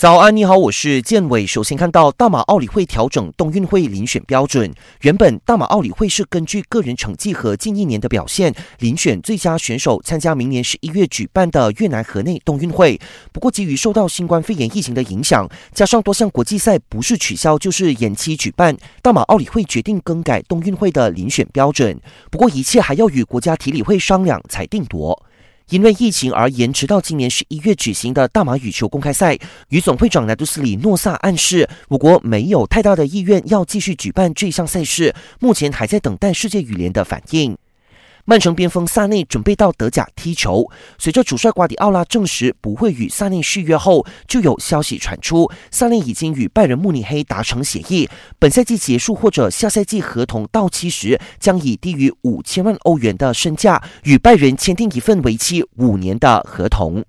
早安，你好，我是建伟。首先看到大马奥理会调整冬运会遴选标准，原本大马奥理会是根据个人成绩和近一年的表现遴选最佳选手参加明年十一月举办的越南河内冬运会。不过，基于受到新冠肺炎疫情的影响，加上多项国际赛不是取消就是延期举办，大马奥理会决定更改冬运会的遴选标准。不过，一切还要与国家体理会商量才定夺。因为疫情而延迟到今年十一月举行的大马羽球公开赛，羽总会长莱杜斯里诺萨暗示，我国没有太大的意愿要继续举办这项赛事，目前还在等待世界羽联的反应。曼城边锋萨内准备到德甲踢球。随着主帅瓜迪奥拉证实不会与萨内续约后，就有消息传出，萨内已经与拜仁慕尼黑达成协议，本赛季结束或者下赛季合同到期时，将以低于五千万欧元的身价与拜仁签订一份为期五年的合同。